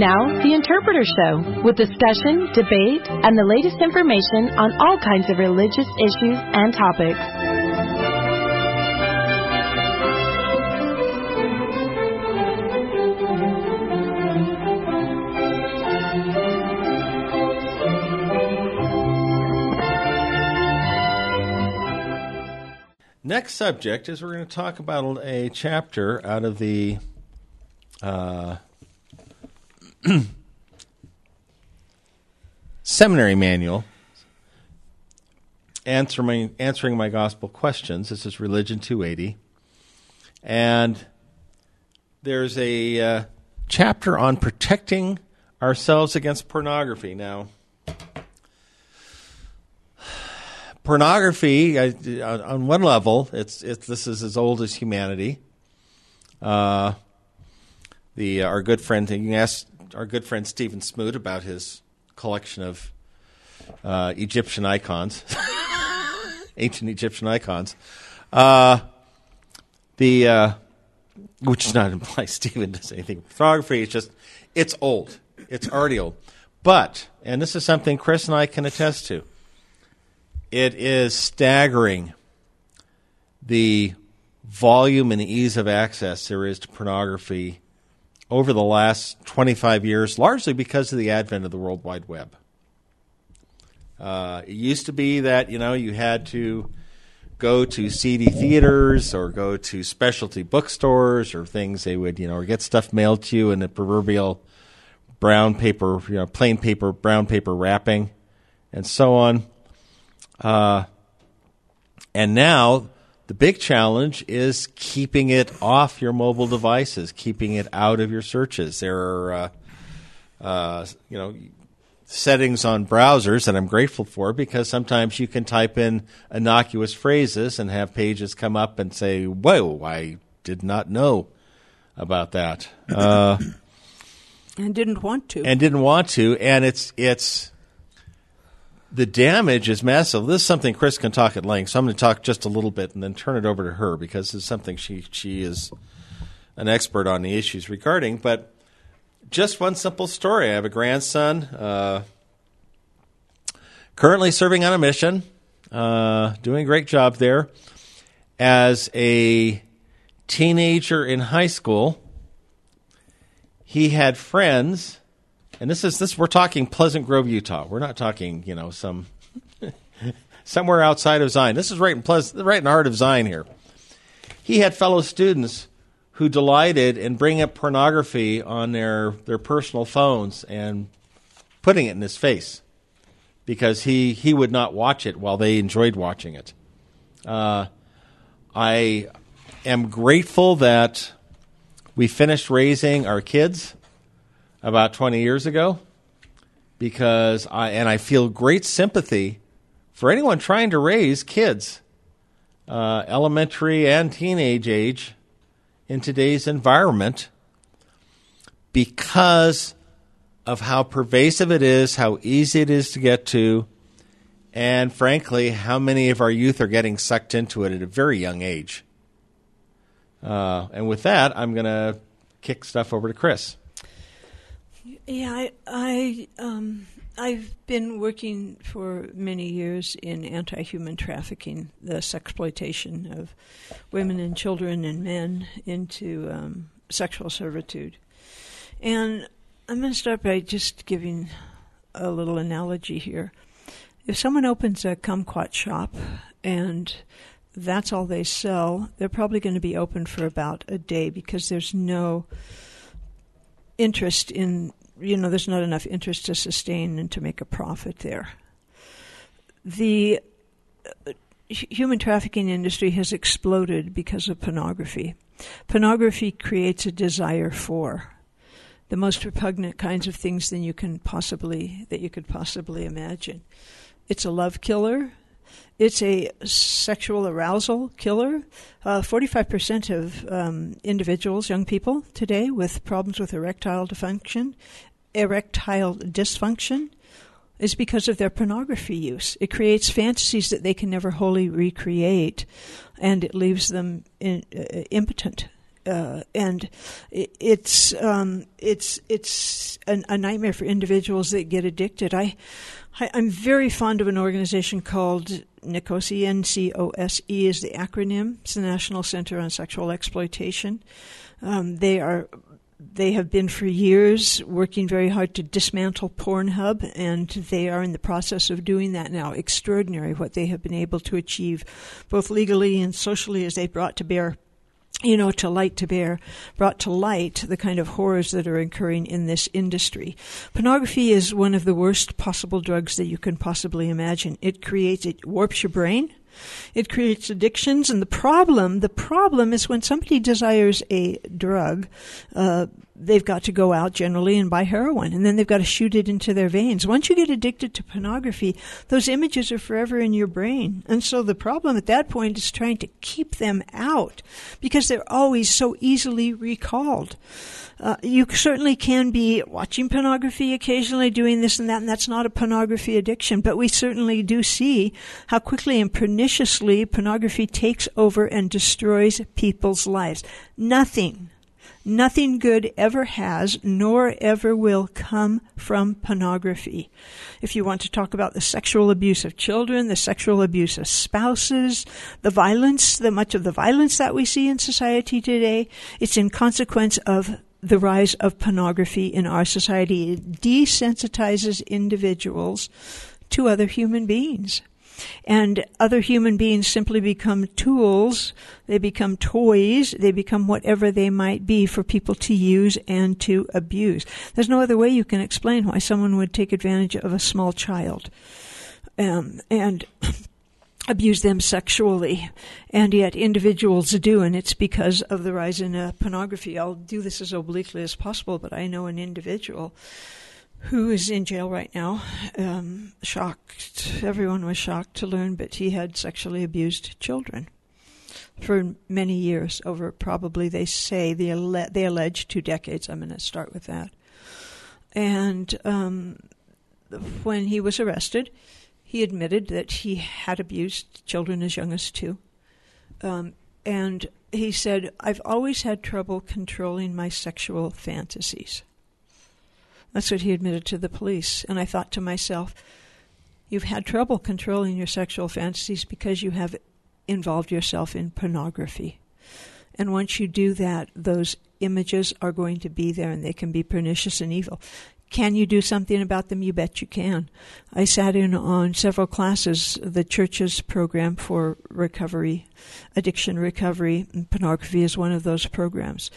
Now, The Interpreter Show, with discussion, debate, and the latest information on all kinds of religious issues and topics. Next subject is we're going to talk about a chapter out of the uh, seminary manual answering, answering my gospel questions. This is Religion 280. And there's a uh, chapter on protecting ourselves against pornography. Now, pornography, on one level, it's, it's, this is as old as humanity. Uh, the our good friend, you can ask our good friend Stephen Smoot about his collection of uh, Egyptian icons, ancient Egyptian icons. Uh, the uh, which does not imply Stephen does anything with photography. It's just it's old. It's already old. But and this is something Chris and I can attest to. It is staggering the volume and ease of access there is to pornography over the last 25 years, largely because of the advent of the World Wide Web. Uh, it used to be that you know you had to go to CD theaters or go to specialty bookstores or things they would you know or get stuff mailed to you in the proverbial brown paper you know plain paper brown paper wrapping and so on. Uh, and now the big challenge is keeping it off your mobile devices, keeping it out of your searches. There are, uh, uh, you know, settings on browsers that I'm grateful for because sometimes you can type in innocuous phrases and have pages come up and say, "Whoa, I did not know about that," uh, and didn't want to, and didn't want to, and it's it's the damage is massive. This is something Chris can talk at length, so I'm going to talk just a little bit and then turn it over to her because it's something she she is an expert on the issues regarding. But just one simple story: I have a grandson uh, currently serving on a mission, uh, doing a great job there. As a teenager in high school, he had friends and this is this we're talking Pleasant Grove, Utah. We're not talking, you know, some somewhere outside of Zion. This is right in Pleasant, right in the heart of Zion here. He had fellow students who delighted in bringing up pornography on their their personal phones and putting it in his face because he he would not watch it while they enjoyed watching it. Uh, I am grateful that we finished raising our kids about 20 years ago because I and I feel great sympathy for anyone trying to raise kids, uh, elementary and teenage age, in today's environment because of how pervasive it is, how easy it is to get to, and frankly, how many of our youth are getting sucked into it at a very young age. Uh, and with that, I'm going to kick stuff over to Chris. Yeah, I, I um, I've been working for many years in anti-human trafficking, the exploitation of women and children and men into um, sexual servitude. And I'm going to start by just giving a little analogy here. If someone opens a kumquat shop and that's all they sell, they're probably going to be open for about a day because there's no interest in you know, there's not enough interest to sustain and to make a profit there. The uh, human trafficking industry has exploded because of pornography. Pornography creates a desire for the most repugnant kinds of things than you can possibly that you could possibly imagine. It's a love killer. It's a sexual arousal killer. Uh, 45% of um, individuals, young people today, with problems with erectile dysfunction erectile dysfunction is because of their pornography use. It creates fantasies that they can never wholly recreate, and it leaves them in, uh, impotent uh, and it's um, it's it's an, a nightmare for individuals that get addicted. I, I am very fond of an organization called NCOSE. N C O S E is the acronym. It's the National Center on Sexual Exploitation. Um, they are they have been for years working very hard to dismantle Pornhub, and they are in the process of doing that now. Extraordinary what they have been able to achieve, both legally and socially, as they brought to bear you know, to light to bear, brought to light the kind of horrors that are occurring in this industry. Pornography is one of the worst possible drugs that you can possibly imagine. It creates, it warps your brain. It creates addictions, and the problem, the problem is when somebody desires a drug, uh, they've got to go out generally and buy heroin, and then they've got to shoot it into their veins. Once you get addicted to pornography, those images are forever in your brain. And so the problem at that point is trying to keep them out because they're always so easily recalled. Uh, you certainly can be watching pornography occasionally, doing this and that, and that's not a pornography addiction, but we certainly do see how quickly and perniciously pornography takes over and destroys people's lives. Nothing Nothing good ever has, nor ever will come from pornography. If you want to talk about the sexual abuse of children, the sexual abuse of spouses, the violence, the much of the violence that we see in society today, it's in consequence of the rise of pornography in our society. It desensitizes individuals to other human beings and other human beings simply become tools, they become toys, they become whatever they might be for people to use and to abuse. There's no other way you can explain why someone would take advantage of a small child. Um, and abuse them sexually, and yet individuals do, and it's because of the rise in uh, pornography. I'll do this as obliquely as possible, but I know an individual who is in jail right now. Um, shocked. Everyone was shocked to learn, but he had sexually abused children for many years over probably they say they, they allege two decades. I'm going to start with that. And um, when he was arrested, he admitted that he had abused children as young as two. Um, and he said, I've always had trouble controlling my sexual fantasies. That's what he admitted to the police. And I thought to myself, you've had trouble controlling your sexual fantasies because you have involved yourself in pornography. And once you do that, those images are going to be there and they can be pernicious and evil. Can you do something about them? You bet you can. I sat in on several classes, the church's program for recovery, addiction recovery, and pornography is one of those programs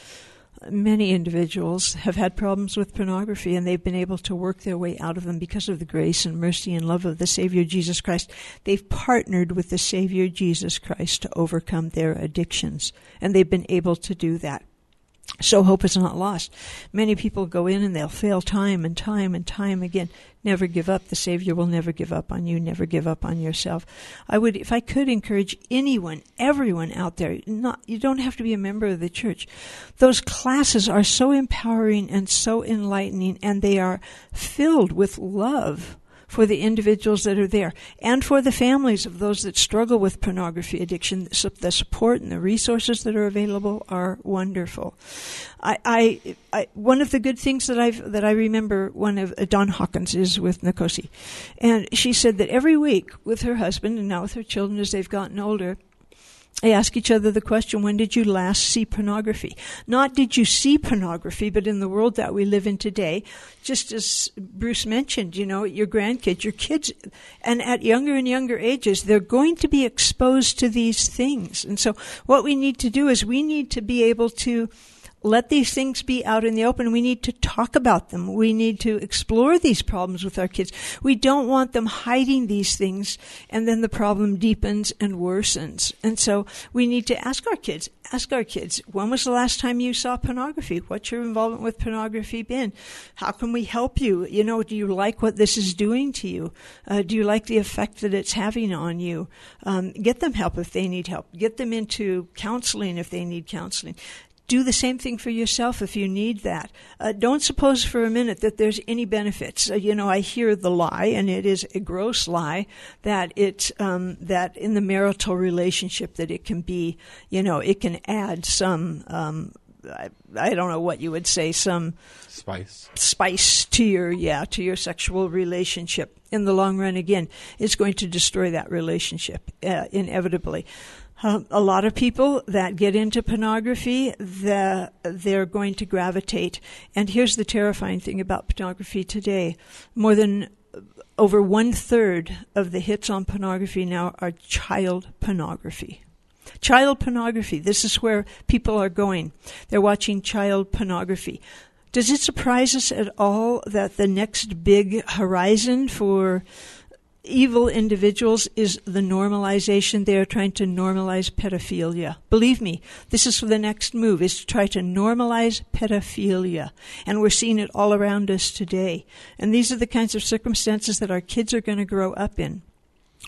many individuals have had problems with pornography and they've been able to work their way out of them because of the grace and mercy and love of the Savior Jesus Christ. They've partnered with the Savior Jesus Christ to overcome their addictions and they've been able to do that. So hope is not lost. Many people go in and they'll fail time and time and time again. Never give up. The Savior will never give up on you. Never give up on yourself. I would, if I could encourage anyone, everyone out there, not, you don't have to be a member of the church. Those classes are so empowering and so enlightening and they are filled with love for the individuals that are there and for the families of those that struggle with pornography addiction. The support and the resources that are available are wonderful. I, I, I one of the good things that I've that I remember one of uh, Dawn Hawkins is with NCOSE, and she said that every week with her husband and now with her children as they've gotten older, ask each other the question, when did you last see pornography? Not did you see pornography, but in the world that we live in today, just as Bruce mentioned, you know, your grandkids, your kids, and at younger and younger ages, they're going to be exposed to these things. And so what we need to do is we need to be able to let these things be out in the open. We need to talk about them. We need to explore these problems with our kids. We don't want them hiding these things and then the problem deepens and worsens. And so we need to ask our kids, ask our kids, when was the last time you saw pornography? What's your involvement with pornography been? How can we help you? You know, do you like what this is doing to you? Uh, do you like the effect that it's having on you? Um, get them help if they need help. Get them into counseling if they need counseling do the same thing for yourself if you need that. Uh, don't suppose for a minute that there's any benefits. Uh, you know, I hear the lie, and it is a gross lie that it um, that in the marital relationship that it can be, you know, it can add some. Um, I, I don't know what you would say, some spice spice to your yeah to your sexual relationship in the long run again it's going to destroy that relationship uh, inevitably uh, a lot of people that get into pornography the, they're going to gravitate and here's the terrifying thing about pornography today more than over one third of the hits on pornography now are child pornography Child pornography. This is where people are going. They're watching child pornography. Does it surprise us at all that the next big horizon for evil individuals is the normalization. They are trying to normalize pedophilia. Believe me, this is for the next move, is to try to normalize pedophilia. And we're seeing it all around us today. And these are the kinds of circumstances that our kids are going to grow up in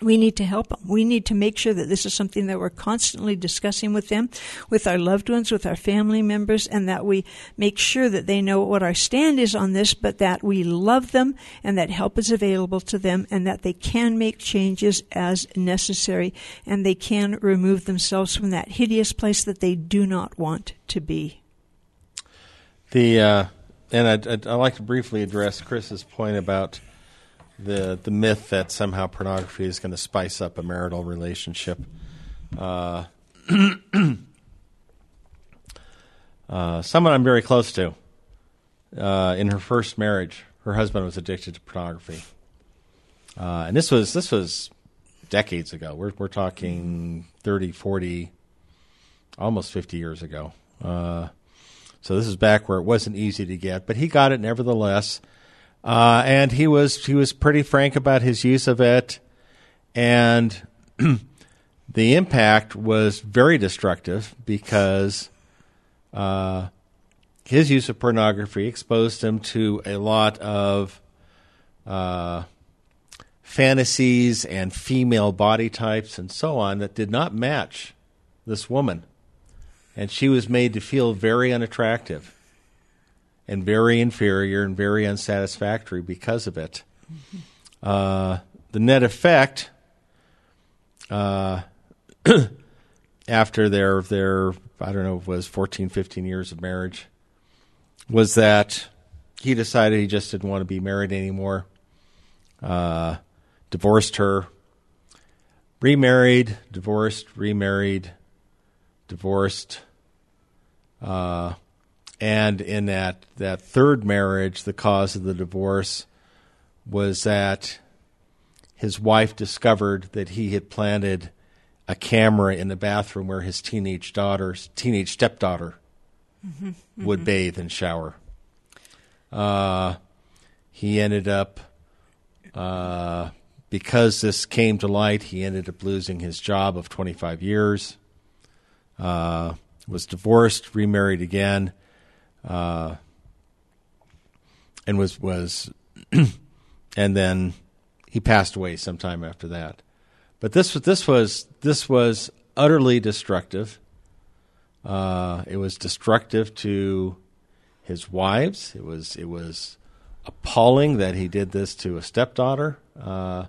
we need to help them. We need to make sure that this is something that we're constantly discussing with them, with our loved ones, with our family members, and that we make sure that they know what our stand is on this, but that we love them and that help is available to them and that they can make changes as necessary and they can remove themselves from that hideous place that they do not want to be. The, uh, and I'd, I'd, I'd like to briefly address Chris's point about the the myth that somehow pornography is going to spice up a marital relationship. Uh, uh, someone I'm very close to, uh, in her first marriage, her husband was addicted to pornography, uh, and this was this was decades ago. We're we're talking 30, 40, almost 50 years ago. Uh, so this is back where it wasn't easy to get, but he got it nevertheless. Uh, and he was he was pretty frank about his use of it, and the impact was very destructive because uh, his use of pornography exposed him to a lot of uh, fantasies and female body types and so on that did not match this woman, and she was made to feel very unattractive and very inferior and very unsatisfactory because of it. Mm-hmm. Uh, the net effect uh, after their their I don't know was 14 15 years of marriage was that he decided he just didn't want to be married anymore. Uh, divorced her, remarried, divorced, remarried, divorced. Uh, and in that, that third marriage, the cause of the divorce was that his wife discovered that he had planted a camera in the bathroom where his teenage daughter's teenage stepdaughter mm-hmm, mm-hmm. would bathe and shower. Uh, he ended up uh, because this came to light. He ended up losing his job of 25 years. Uh, was divorced, remarried again, uh, and was was, and then he passed away sometime after that. But this was this was this was utterly destructive. Uh, it was destructive to his wives. It was it was appalling that he did this to a stepdaughter. Uh,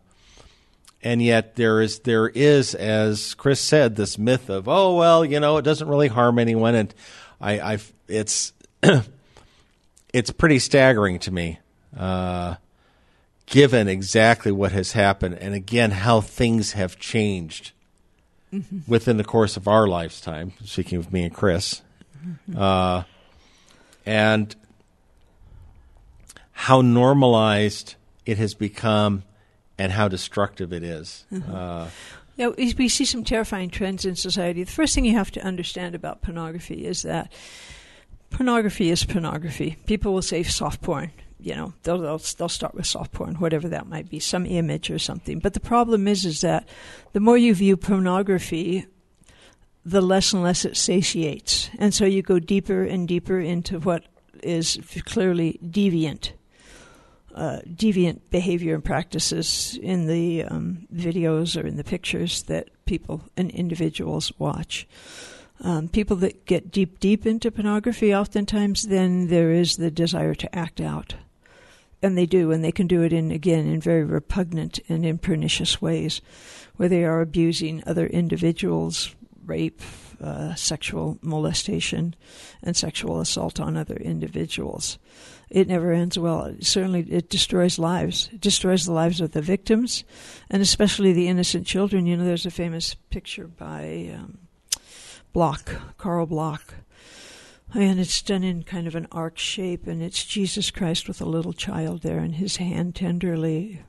and yet there is there is, as Chris said, this myth of oh well, you know, it doesn't really harm anyone, and I, I it's it's pretty staggering to me, uh, given exactly what has happened, and again how things have changed mm-hmm. within the course of our lifetime. Speaking of me and Chris, mm-hmm. uh, and how normalized it has become, and how destructive it is. Mm-hmm. Uh, yeah, we see some terrifying trends in society. The first thing you have to understand about pornography is that pornography is pornography. People will say soft porn. You know, they'll, they'll they'll start with soft porn, whatever that might be, some image or something. But the problem is, is that the more you view pornography, the less and less it satiates, and so you go deeper and deeper into what is clearly deviant. Uh, deviant behavior and practices in the um, videos or in the pictures that people and individuals watch. Um, people that get deep, deep into pornography, oftentimes then there is the desire to act out. And they do, and they can do it in, again, in very repugnant and in pernicious ways, where they are abusing other individuals, rape, uh, sexual molestation, and sexual assault on other individuals. It never ends well. Certainly, it destroys lives. It destroys the lives of the victims, and especially the innocent children. You know, there's a famous picture by um, Bloch, Carl Bloch. And it's done in kind of an arc shape, and it's Jesus Christ with a little child there, and his hand tenderly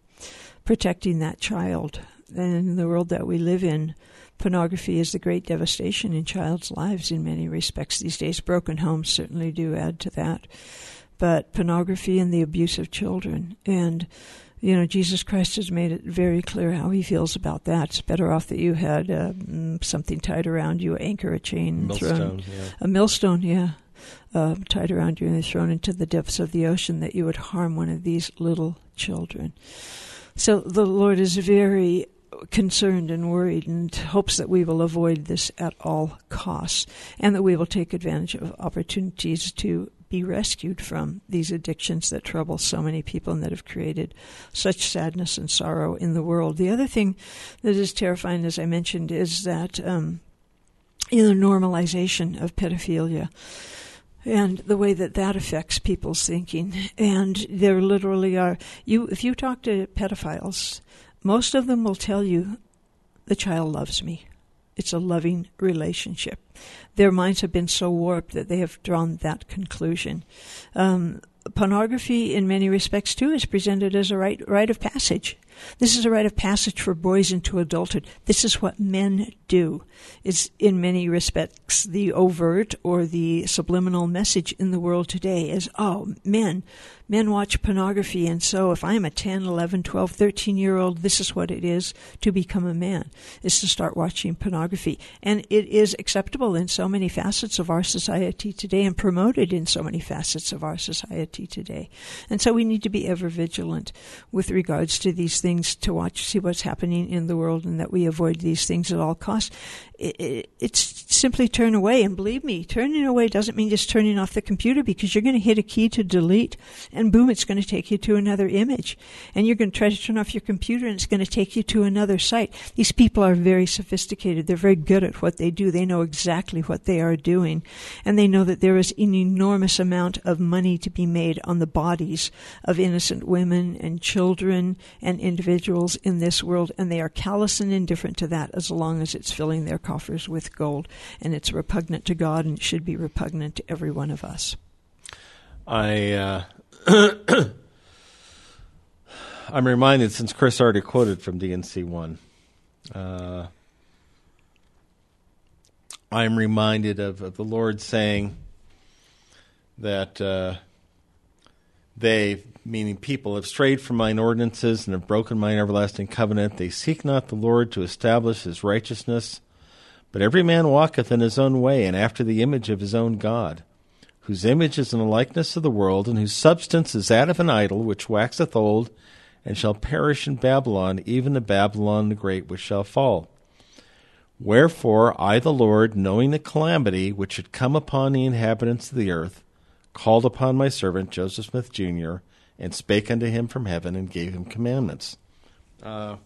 protecting that child. And in the world that we live in, pornography is the great devastation in child's lives in many respects these days. Broken homes certainly do add to that. But pornography and the abuse of children and you know, Jesus Christ has made it very clear how he feels about that. It's better off that you had uh, mm, something tied around you, anchor, a chain, Millstone, thrown, yeah. a millstone, yeah, uh, tied around you and thrown into the depths of the ocean, that you would harm one of these little children. So the Lord is very concerned and worried and hopes that we will avoid this at all costs and that we will take advantage of opportunities to be rescued from these addictions that trouble so many people and that have created such sadness and sorrow in the world. The other thing that is terrifying, as I mentioned, is that um, you know, normalization of pedophilia and the way that that affects people's thinking. And there literally are you if you talk to pedophiles, most of them will tell you the child loves me. It's a loving relationship. Their minds have been so warped that they have drawn that conclusion. Um, pornography, in many respects, too, is presented as a rite, rite of passage. This is a rite of passage for boys into adulthood. This is what men do. Is in many respects the overt or the subliminal message in the world today is, oh, men, men watch pornography, and so if I'm a 10, 11, 12, 13 year old, this is what it is to become a man, is to start watching pornography. And it is acceptable in so many facets of our society today and promoted in so many facets of our society today. And so we need to be ever vigilant with regards to these things to watch, see what's happening in the world, and that we avoid these things at all costs. It, it, it's simply turn away. And believe me, turning away doesn't mean just turning off the computer because you're going to hit a key to delete and boom, it's going to take you to another image. And you're going to try to turn off your computer and it's going to take you to another site. These people are very sophisticated. They're very good at what they do. They know exactly what they are doing. And they know that there is an enormous amount of money to be made on the bodies of innocent women and children and individuals in this world. And they are callous and indifferent to that as long as it's filling their coffers with gold. And it's repugnant to God and it should be repugnant to every one of us. I uh, I'm reminded, since Chris already quoted from D&C 1, uh, I'm reminded of, of, the Lord saying that uh, they, meaning people, have strayed from mine ordinances and have broken mine everlasting covenant. They seek not the Lord to establish his righteousness, but every man walketh in his own way and after the image of his own God whose image is in the likeness of the world, and whose substance is that of an idol, which waxeth old, and shall perish in Babylon, even the Babylon the great, which shall fall. Wherefore I, the Lord, knowing the calamity which should come upon the inhabitants of the earth, called upon my servant Joseph Smith Jr., and spake unto him from heaven, and gave him commandments. Uh,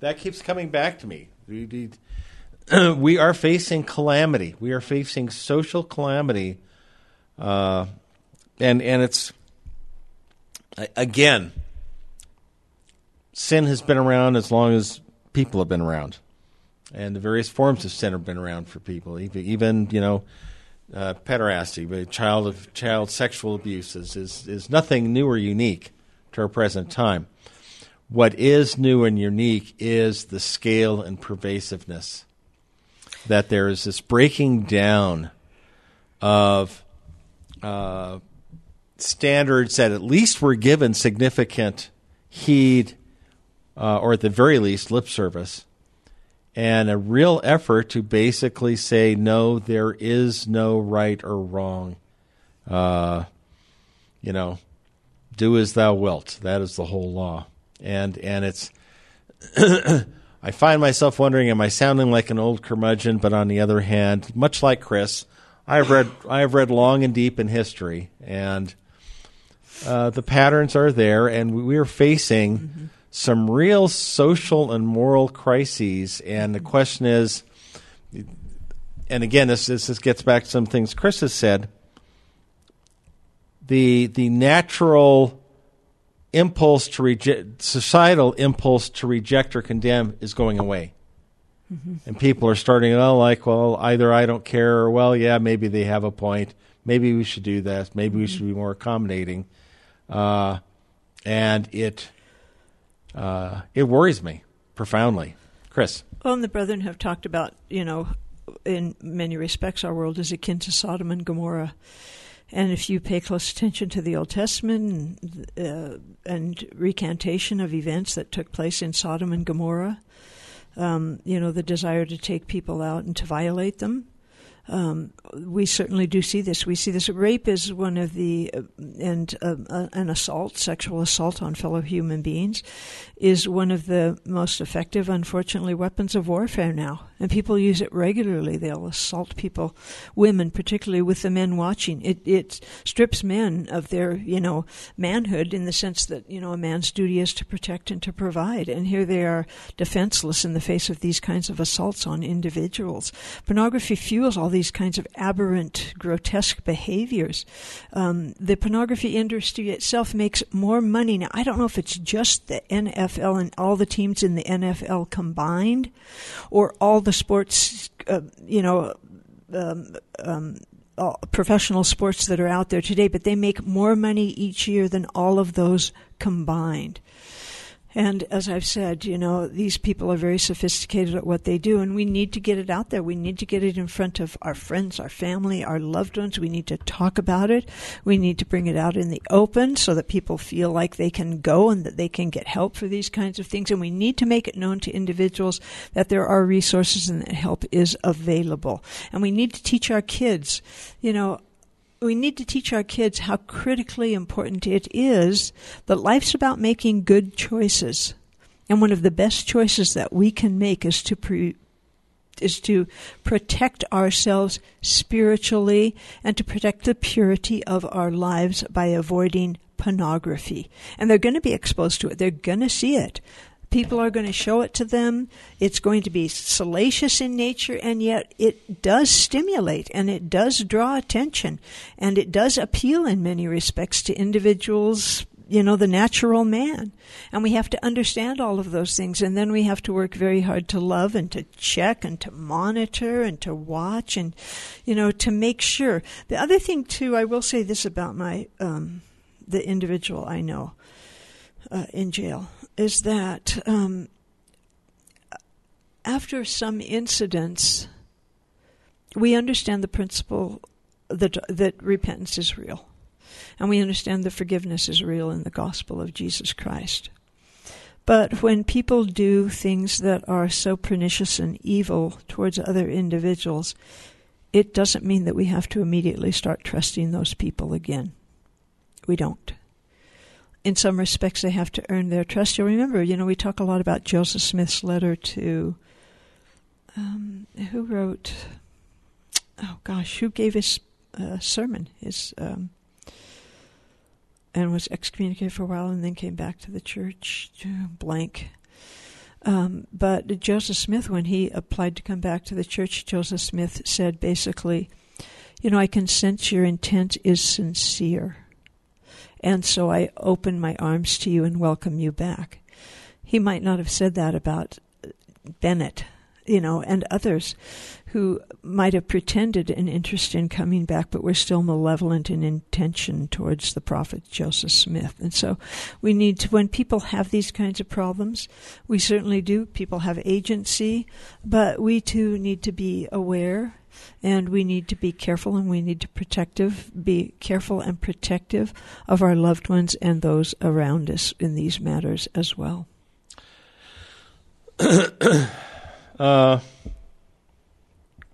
that keeps coming back to me. We, are facing calamity. We are facing social calamity uh, and and it's again, sin has been around as long as people have been around, and the various forms of sin have been around for people. Even you know, uh, pederasty, child of child sexual abuses, is, is nothing new or unique to our present time. What is new and unique is the scale and pervasiveness. That there is this breaking down of uh, standards that at least were given significant heed, uh, or at the very least, lip service, and a real effort to basically say, no, there is no right or wrong. Uh, you know, do as thou wilt. That is the whole law, and and it's I find myself wondering, am I sounding like an old curmudgeon? But on the other hand, much like Chris, I have read I have read long and deep in history, and uh, the patterns are there, and we are facing mm-hmm. Some real social and moral crises. And the question is, and again, this this, this gets back to some things Chris has said. The the natural impulse to reject societal impulse to reject or condemn is going away. Mm-hmm. And people are starting, to oh, like, well, either I don't care, or well, yeah, maybe they have a point. Maybe we should do this. Maybe mm-hmm. we should be more accommodating. Uh, and it uh, it worries me profoundly. Chris. Well, and the brethren have talked about, you know, in many respects, our world is akin to Sodom and Gomorrah. And if you pay close attention to the Old Testament and, uh, and recantation of events that took place in Sodom and Gomorrah, um, you know, the desire to take people out and to violate them, um, we certainly do see this. We see this. Rape is one of the, uh, and uh, uh, an assault, sexual assault on fellow human beings, is one of the most effective, unfortunately, weapons of warfare now. And people use it regularly. They'll assault people, women particularly, with the men watching. It it strips men of their you know manhood in the sense that you know a man's duty is to protect and to provide. And here they are defenseless in the face of these kinds of assaults on individuals. Pornography fuels all these kinds of aberrant, grotesque behaviors. Um, the pornography industry itself makes more money now. I don't know if it's just the NFL and all the teams in the NFL combined, or all the sports, uh, you know, um, um, professional sports that are out there today, but they make more money each year than all of those combined. And as I've said, you know, these people are very sophisticated at what they do, and we need to get it out there. We need to get it in front of our friends, our family, our loved ones. We need to talk about it. We need to bring it out in the open so that people feel like they can go and that they can get help for these kinds of things. And we need to make it known to individuals that there are resources and that help is available. And we need to teach our kids, you know, we need to teach our kids how critically important it is that life's about making good choices. And one of the best choices that we can make is to pre- is to protect ourselves spiritually and to protect the purity of our lives by avoiding pornography. And they're going to be exposed to it. They're going to see it. People are going to show it to them. It's going to be salacious in nature, and yet it does stimulate and it does draw attention and it does appeal in many respects to individuals, you know, the natural man. And we have to understand all of those things. And then we have to work very hard to love and to check and to monitor and to watch and, you know, to make sure. The other thing, too, I will say this about my, um, the individual I know uh, in jail is that um, after some incidents, we understand the principle that that repentance is real, and we understand that forgiveness is real in the gospel of Jesus Christ. But when people do things that are so pernicious and evil towards other individuals, it doesn't mean that we have to immediately start trusting those people again. We don't in some respects, they have to earn their trust. You'll remember, you know, we talk a lot about Joseph Smith's letter to um, who wrote, oh gosh, who gave his uh, sermon, his um, and was excommunicated for a while and then came back to the church. Blank. Um, but Joseph Smith, when he applied to come back to the church, Joseph Smith said basically, you know, I can sense your intent is sincere. And so I open my arms to you and welcome you back. He might not have said that about Bennett, you know, and others who might have pretended an interest in coming back, but were still malevolent in intention towards the prophet Joseph Smith. And so we need to, when people have these kinds of problems, we certainly do. People have agency, but we too need to be aware and we need to be careful and we need to protective be careful and protective of our loved ones and those around us in these matters as well. uh.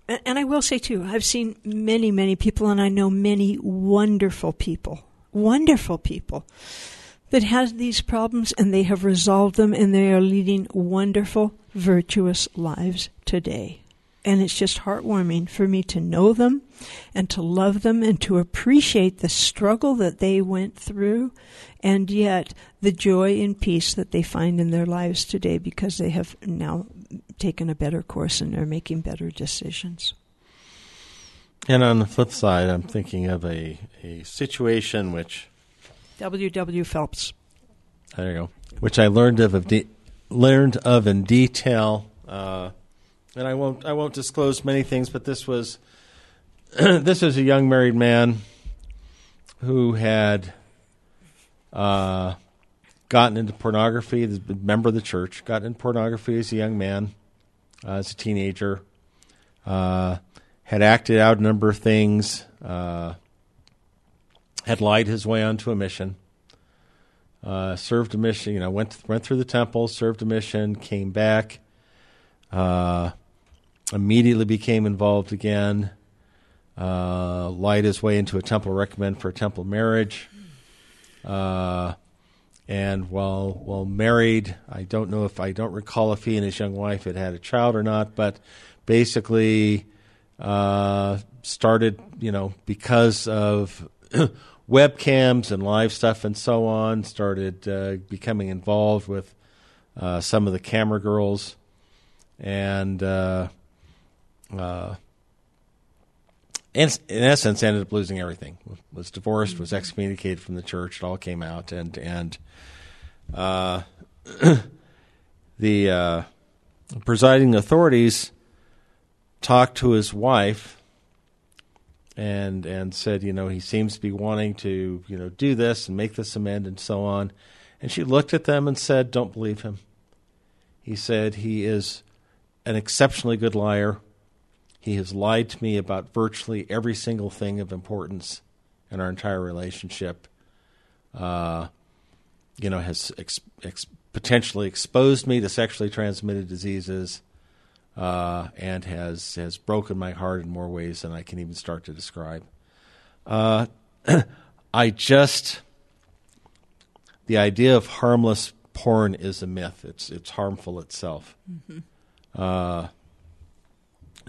and, and I will say too, I've seen many, many people, and I know many wonderful people, wonderful people that has these problems and they have resolved them and they are leading wonderful, virtuous lives today. And it's just heartwarming for me to know them and to love them and to appreciate the struggle that they went through and yet the joy and peace that they find in their lives today because they have now taken a better course and are making better decisions. And on the flip side, I'm thinking of a, a situation which W. W. Phelps. There you go. Which I learned of, of de- learned of in detail, uh, and I won't I won't disclose many things, but this was this was a young married man who had uh, gotten into pornography. A member of the church got into pornography as a young man, uh, as a teenager. Uh, had acted out a number of things. Uh, had lied his way onto a mission uh, served a mission. You know, went went through the temple, served a mission, came back. Uh, immediately became involved again. Uh, lied his way into a temple recommend for a temple marriage. Uh, and while while married, I don't know if I don't recall if he and his young wife had had a child or not, but basically uh, started, you know, because of webcams and live stuff and so on. Started uh, becoming involved with uh, some of the camera girls, and uh, in, in, essence ended up losing everything. Was divorced, was excommunicated from the church. It all came out, and and uh, the uh, presiding authorities talked to his wife and and said, you know, he seems to be wanting to, you know, do this and make this amend and so on. And she looked at them and said, "Don't believe him." He said he is an exceptionally good liar. He has lied to me about virtually every single thing of importance in our entire relationship. Uh, you know, has ex- ex- potentially exposed me to sexually transmitted diseases uh, and has has broken my heart in more ways than I can even start to describe. Uh, I just the idea of harmless porn is a myth. It's it's harmful itself. Mm-hmm.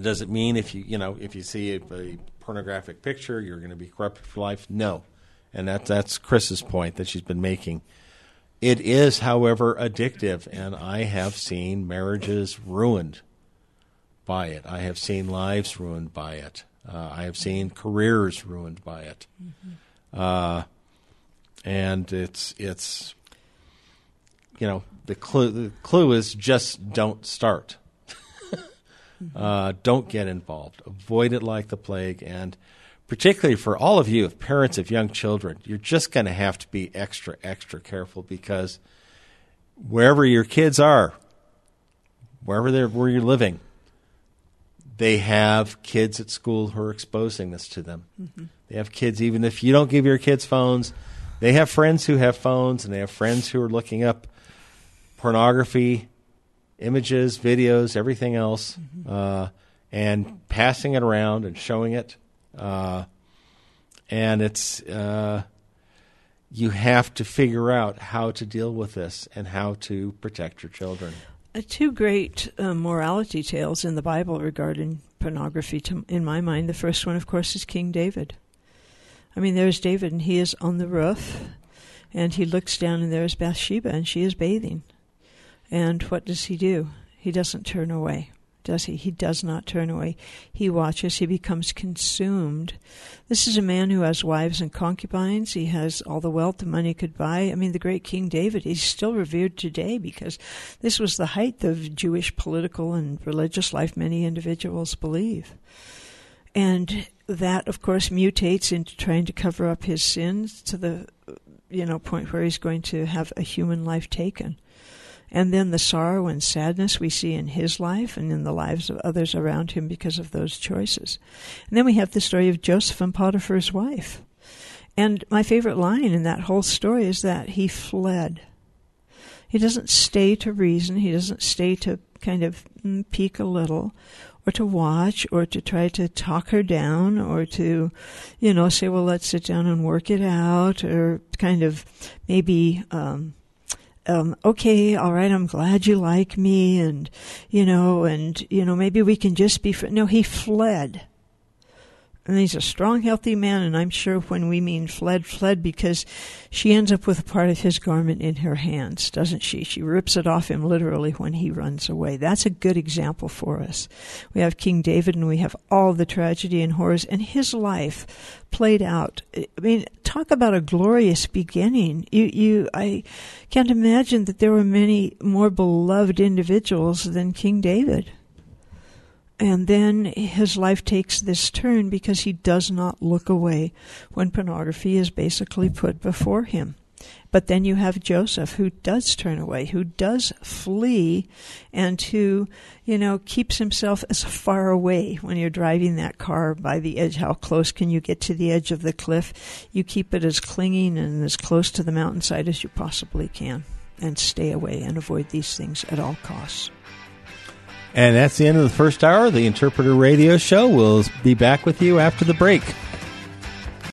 Does it mean if you you know if you see a, a pornographic picture you're going to be corrupted for life? No, and that that's Chris's point that she's been making. It is, however, addictive, and I have seen marriages ruined by it. I have seen lives ruined by it. Uh, I have seen careers ruined by it. Mm-hmm. Uh, and it's it's you know the clue the clue is just don't start. Mm-hmm. uh, don't get involved. Avoid it like the plague. And particularly for all of you, parents of young children, you're just going to have to be extra extra careful because wherever your kids are, wherever they're where you're living, they have kids at school who are exposing this to them. Mm-hmm. They have kids, even if you don't give your kids phones, they have friends who have phones and they have friends who are looking up pornography, images, videos, everything else, mm-hmm. uh, and passing it around and showing it. Uh, and it's, uh, you have to figure out how to deal with this and how to protect your children. Uh, two great uh, morality tales in the Bible regarding pornography, to, in my mind. The first one, of course, is King David. I mean, there's David, and he is on the roof, and he looks down, and there's Bathsheba, and she is bathing. And what does he do? He doesn't turn away does he? He does not turn away. He watches. He becomes consumed. This is a man who has wives and concubines. He has all the wealth the money could buy. I mean, the great King David, he's still revered today because this was the height of Jewish political and religious life, many individuals believe. And that, of course, mutates into trying to cover up his sins to the you know point where he's going to have a human life taken and then the sorrow and sadness we see in his life and in the lives of others around him because of those choices. And then we have the story of Joseph and Potiphar's wife. And my favorite line in that whole story is that he fled. He doesn't stay to reason, he doesn't stay to kind of mm, peek a little or to watch or to try to talk her down or to, you know, say, well, let's sit down and work it out or kind of maybe um, um, okay, all right, I'm glad you like me, and you know, and you know, maybe we can just be. Fr-. No, he fled. And he's a strong, healthy man, and I'm sure when we mean fled, fled because she ends up with a part of his garment in her hands, doesn't she? She rips it off him literally when he runs away. That's a good example for us. We have King David and we have all the tragedy and horrors, and his life played out. I mean, talk about a glorious beginning. You, you, I can't imagine that there were many more beloved individuals than King David. And then his life takes this turn because he does not look away when pornography is basically put before him. But then you have Joseph who does turn away, who does flee, and who, you know, keeps himself as far away when you're driving that car by the edge. How close can you get to the edge of the cliff? You keep it as clinging and as close to the mountainside as you possibly can and stay away and avoid these things at all costs. And that's the end of the first hour of the Interpreter Radio Show. We'll be back with you after the break.